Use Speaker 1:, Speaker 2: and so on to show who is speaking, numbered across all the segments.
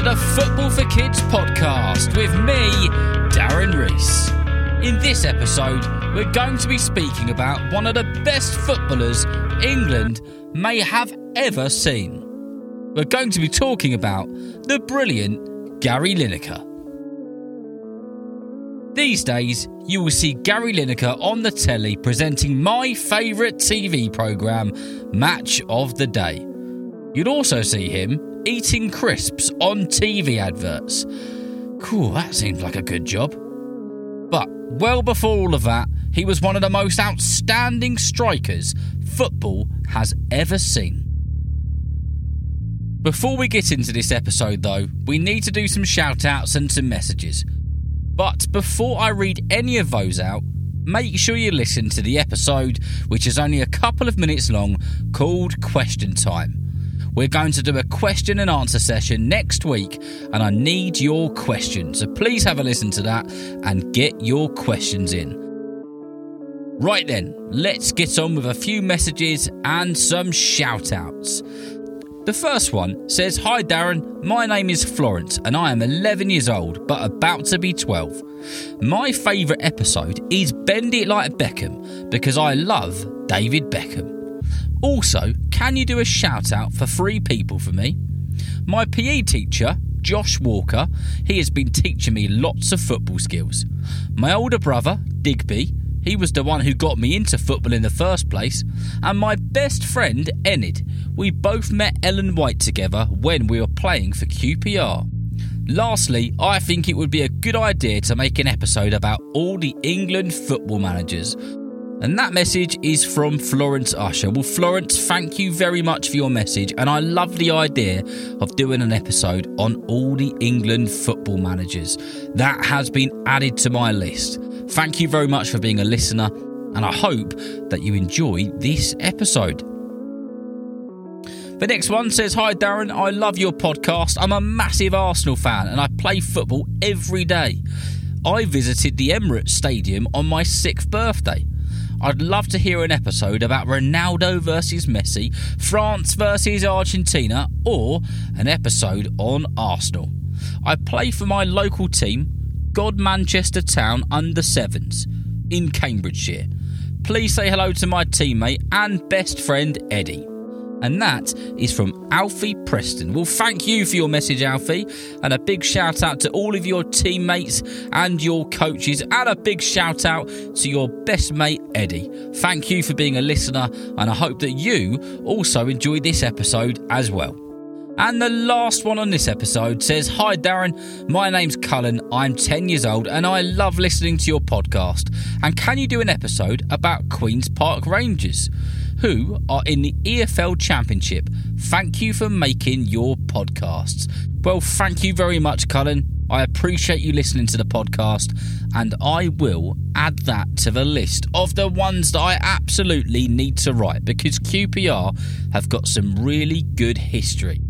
Speaker 1: To the Football for Kids podcast with me, Darren Rees. In this episode, we're going to be speaking about one of the best footballers England may have ever seen. We're going to be talking about the brilliant Gary Lineker. These days, you will see Gary Lineker on the telly presenting my favourite TV programme, Match of the Day. You'd also see him eating crisps on TV adverts. Cool, that seems like a good job. But well before all of that, he was one of the most outstanding strikers football has ever seen. Before we get into this episode, though, we need to do some shout outs and some messages. But before I read any of those out, make sure you listen to the episode, which is only a couple of minutes long, called Question Time. We're going to do a question and answer session next week, and I need your questions. So please have a listen to that and get your questions in. Right then, let's get on with a few messages and some shout outs. The first one says Hi Darren, my name is Florence and I am 11 years old but about to be 12. My favourite episode is Bend It Like Beckham because I love David Beckham. Also, can you do a shout out for three people for me? My PE teacher, Josh Walker, he has been teaching me lots of football skills. My older brother, Digby, he was the one who got me into football in the first place. And my best friend, Enid, we both met Ellen White together when we were playing for QPR. Lastly, I think it would be a good idea to make an episode about all the England football managers. And that message is from Florence Usher. Well, Florence, thank you very much for your message. And I love the idea of doing an episode on all the England football managers. That has been added to my list. Thank you very much for being a listener. And I hope that you enjoy this episode. The next one says Hi Darren, I love your podcast. I'm a massive Arsenal fan and I play football every day. I visited the Emirates Stadium on my sixth birthday. I'd love to hear an episode about Ronaldo versus Messi, France versus Argentina, or an episode on Arsenal. I play for my local team, Godmanchester Town Under Sevens, in Cambridgeshire. Please say hello to my teammate and best friend Eddie and that is from Alfie Preston. Well, thank you for your message, Alfie, and a big shout out to all of your teammates and your coaches, and a big shout out to your best mate, Eddie. Thank you for being a listener, and I hope that you also enjoyed this episode as well. And the last one on this episode says Hi Darren, my name's Cullen, I'm 10 years old, and I love listening to your podcast. And can you do an episode about Queen's Park Rangers? Who are in the EFL Championship. Thank you for making your podcasts. Well, thank you very much, Cullen. I appreciate you listening to the podcast, and I will add that to the list of the ones that I absolutely need to write because QPR have got some really good history.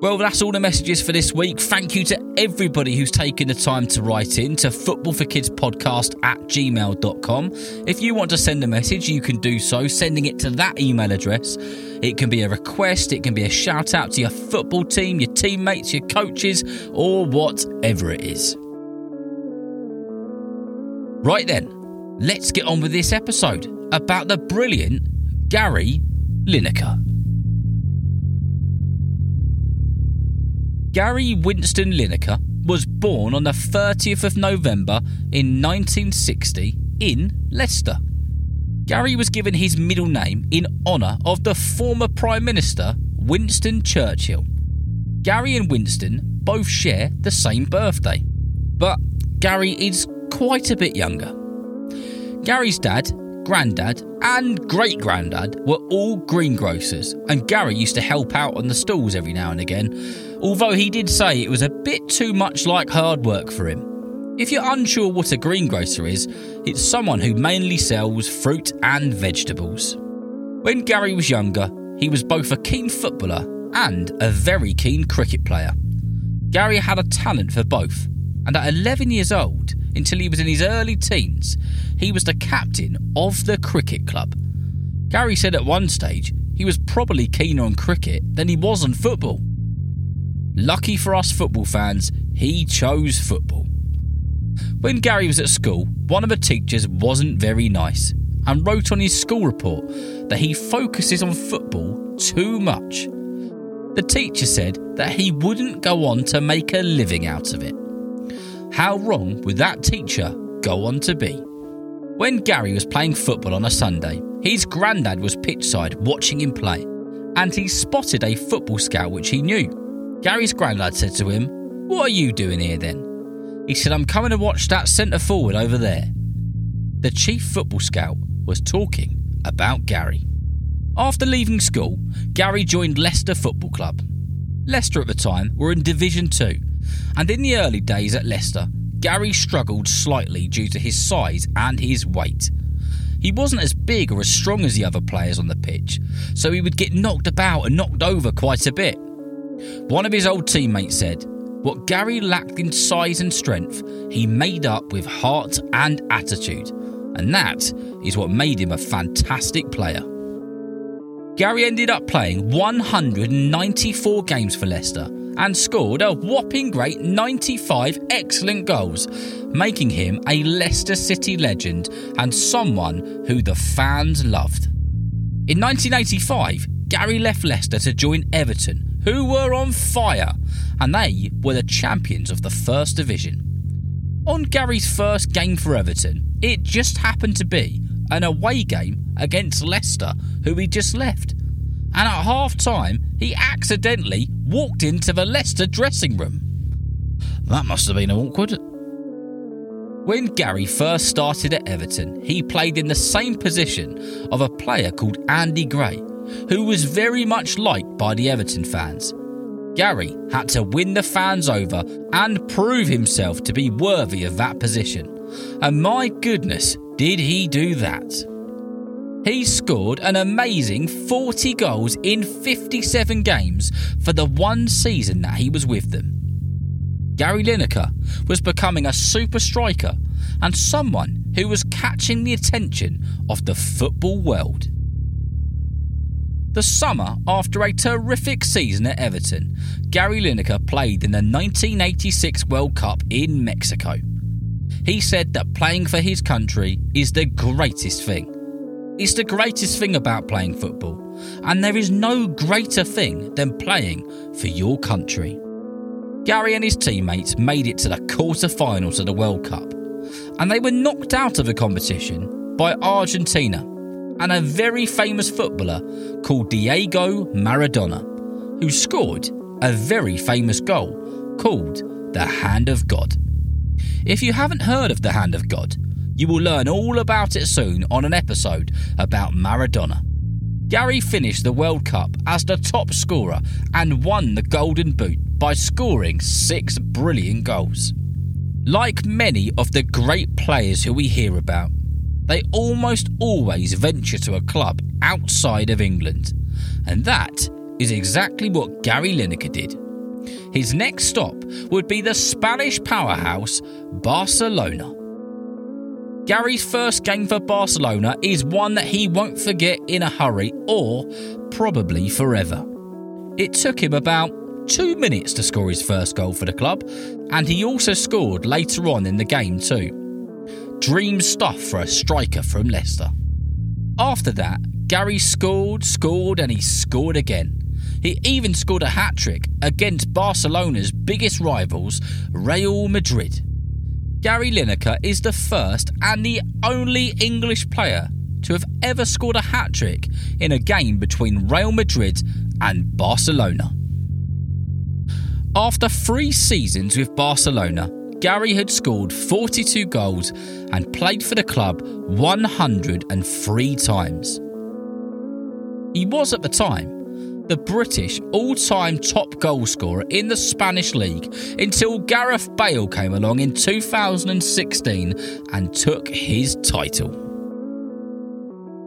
Speaker 1: Well, that's all the messages for this week. Thank you to everybody who's taken the time to write in to footballforkidspodcast at gmail.com. If you want to send a message, you can do so, sending it to that email address. It can be a request, it can be a shout out to your football team, your teammates, your coaches, or whatever it is. Right then, let's get on with this episode about the brilliant Gary Lineker. Gary Winston Lineker was born on the 30th of November in 1960 in Leicester. Gary was given his middle name in honour of the former Prime Minister Winston Churchill. Gary and Winston both share the same birthday, but Gary is quite a bit younger. Gary's dad, granddad, and great granddad were all greengrocers, and Gary used to help out on the stalls every now and again, although he did say it was a bit too much like hard work for him. If you're unsure what a greengrocer is, it's someone who mainly sells fruit and vegetables. When Gary was younger, he was both a keen footballer and a very keen cricket player. Gary had a talent for both, and at 11 years old, until he was in his early teens, he was the captain of the cricket club. Gary said at one stage he was probably keener on cricket than he was on football. Lucky for us football fans, he chose football. When Gary was at school, one of the teachers wasn't very nice and wrote on his school report that he focuses on football too much. The teacher said that he wouldn't go on to make a living out of it. How wrong would that teacher go on to be? When Gary was playing football on a Sunday, his granddad was pitchside watching him play, and he spotted a football scout which he knew. Gary's granddad said to him, What are you doing here then? He said, I'm coming to watch that centre forward over there. The chief football scout was talking about Gary. After leaving school, Gary joined Leicester Football Club. Leicester at the time were in Division 2, and in the early days at Leicester, Gary struggled slightly due to his size and his weight. He wasn't as big or as strong as the other players on the pitch, so he would get knocked about and knocked over quite a bit. One of his old teammates said, What Gary lacked in size and strength, he made up with heart and attitude and that is what made him a fantastic player. Gary ended up playing 194 games for Leicester and scored a whopping great 95 excellent goals, making him a Leicester City legend and someone who the fans loved. In 1985, Gary left Leicester to join Everton, who were on fire, and they were the champions of the First Division. On Gary's first game for Everton, it just happened to be an away game against Leicester, who he just left. And at half time, he accidentally walked into the Leicester dressing room. That must have been awkward. When Gary first started at Everton, he played in the same position of a player called Andy Gray, who was very much liked by the Everton fans. Gary had to win the fans over and prove himself to be worthy of that position. And my goodness, did he do that? He scored an amazing 40 goals in 57 games for the one season that he was with them. Gary Lineker was becoming a super striker and someone who was catching the attention of the football world. The summer after a terrific season at Everton, Gary Lineker played in the 1986 World Cup in Mexico. He said that playing for his country is the greatest thing. It's the greatest thing about playing football, and there is no greater thing than playing for your country. Gary and his teammates made it to the quarter-finals of the World Cup, and they were knocked out of the competition by Argentina and a very famous footballer called Diego Maradona, who scored a very famous goal called the Hand of God. If you haven't heard of the Hand of God, you will learn all about it soon on an episode about Maradona. Gary finished the World Cup as the top scorer and won the Golden Boot by scoring six brilliant goals. Like many of the great players who we hear about, they almost always venture to a club outside of England, and that is exactly what Gary Lineker did. His next stop would be the Spanish powerhouse Barcelona. Gary's first game for Barcelona is one that he won't forget in a hurry or probably forever. It took him about two minutes to score his first goal for the club, and he also scored later on in the game too. Dream stuff for a striker from Leicester. After that, Gary scored, scored, and he scored again. He even scored a hat trick against Barcelona's biggest rivals, Real Madrid. Gary Lineker is the first and the only English player to have ever scored a hat trick in a game between Real Madrid and Barcelona. After three seasons with Barcelona, Gary had scored 42 goals and played for the club 103 times. He was at the time the British all time top goalscorer in the Spanish League until Gareth Bale came along in 2016 and took his title.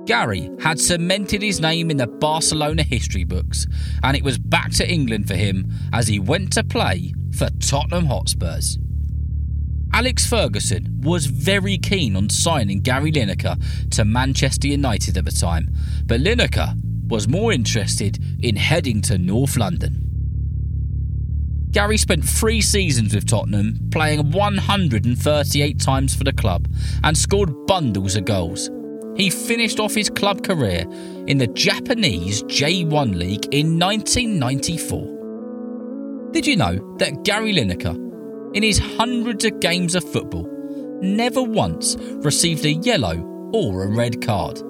Speaker 1: Gary had cemented his name in the Barcelona history books, and it was back to England for him as he went to play for Tottenham Hotspurs. Alex Ferguson was very keen on signing Gary Lineker to Manchester United at the time, but Lineker was more interested in heading to North London. Gary spent three seasons with Tottenham, playing 138 times for the club and scored bundles of goals. He finished off his club career in the Japanese J1 League in 1994. Did you know that Gary Lineker, in his hundreds of games of football, never once received a yellow or a red card?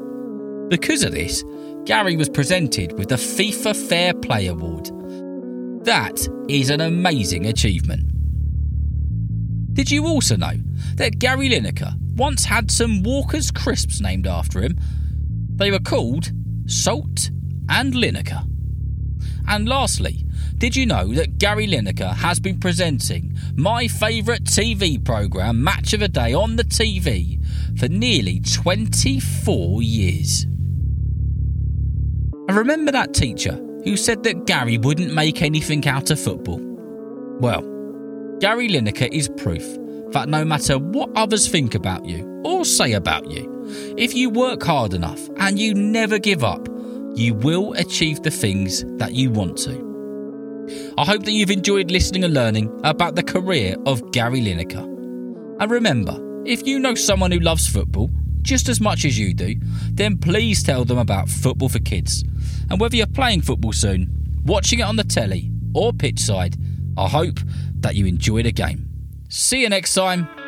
Speaker 1: Because of this, Gary was presented with the FIFA Fair Play Award that is an amazing achievement. Did you also know that Gary Lineker once had some Walker's crisps named after him? They were called Salt and Lineker. And lastly, did you know that Gary Lineker has been presenting my favourite TV programme, Match of the Day, on the TV for nearly 24 years? I remember that teacher who said that Gary wouldn't make anything out of football. Well, Gary Lineker is proof that no matter what others think about you or say about you, if you work hard enough and you never give up, you will achieve the things that you want to. I hope that you've enjoyed listening and learning about the career of Gary Lineker. And remember, if you know someone who loves football just as much as you do, then please tell them about Football for Kids and whether you're playing football soon, watching it on the telly, or pitch side, I hope that you enjoy the game. See you next time.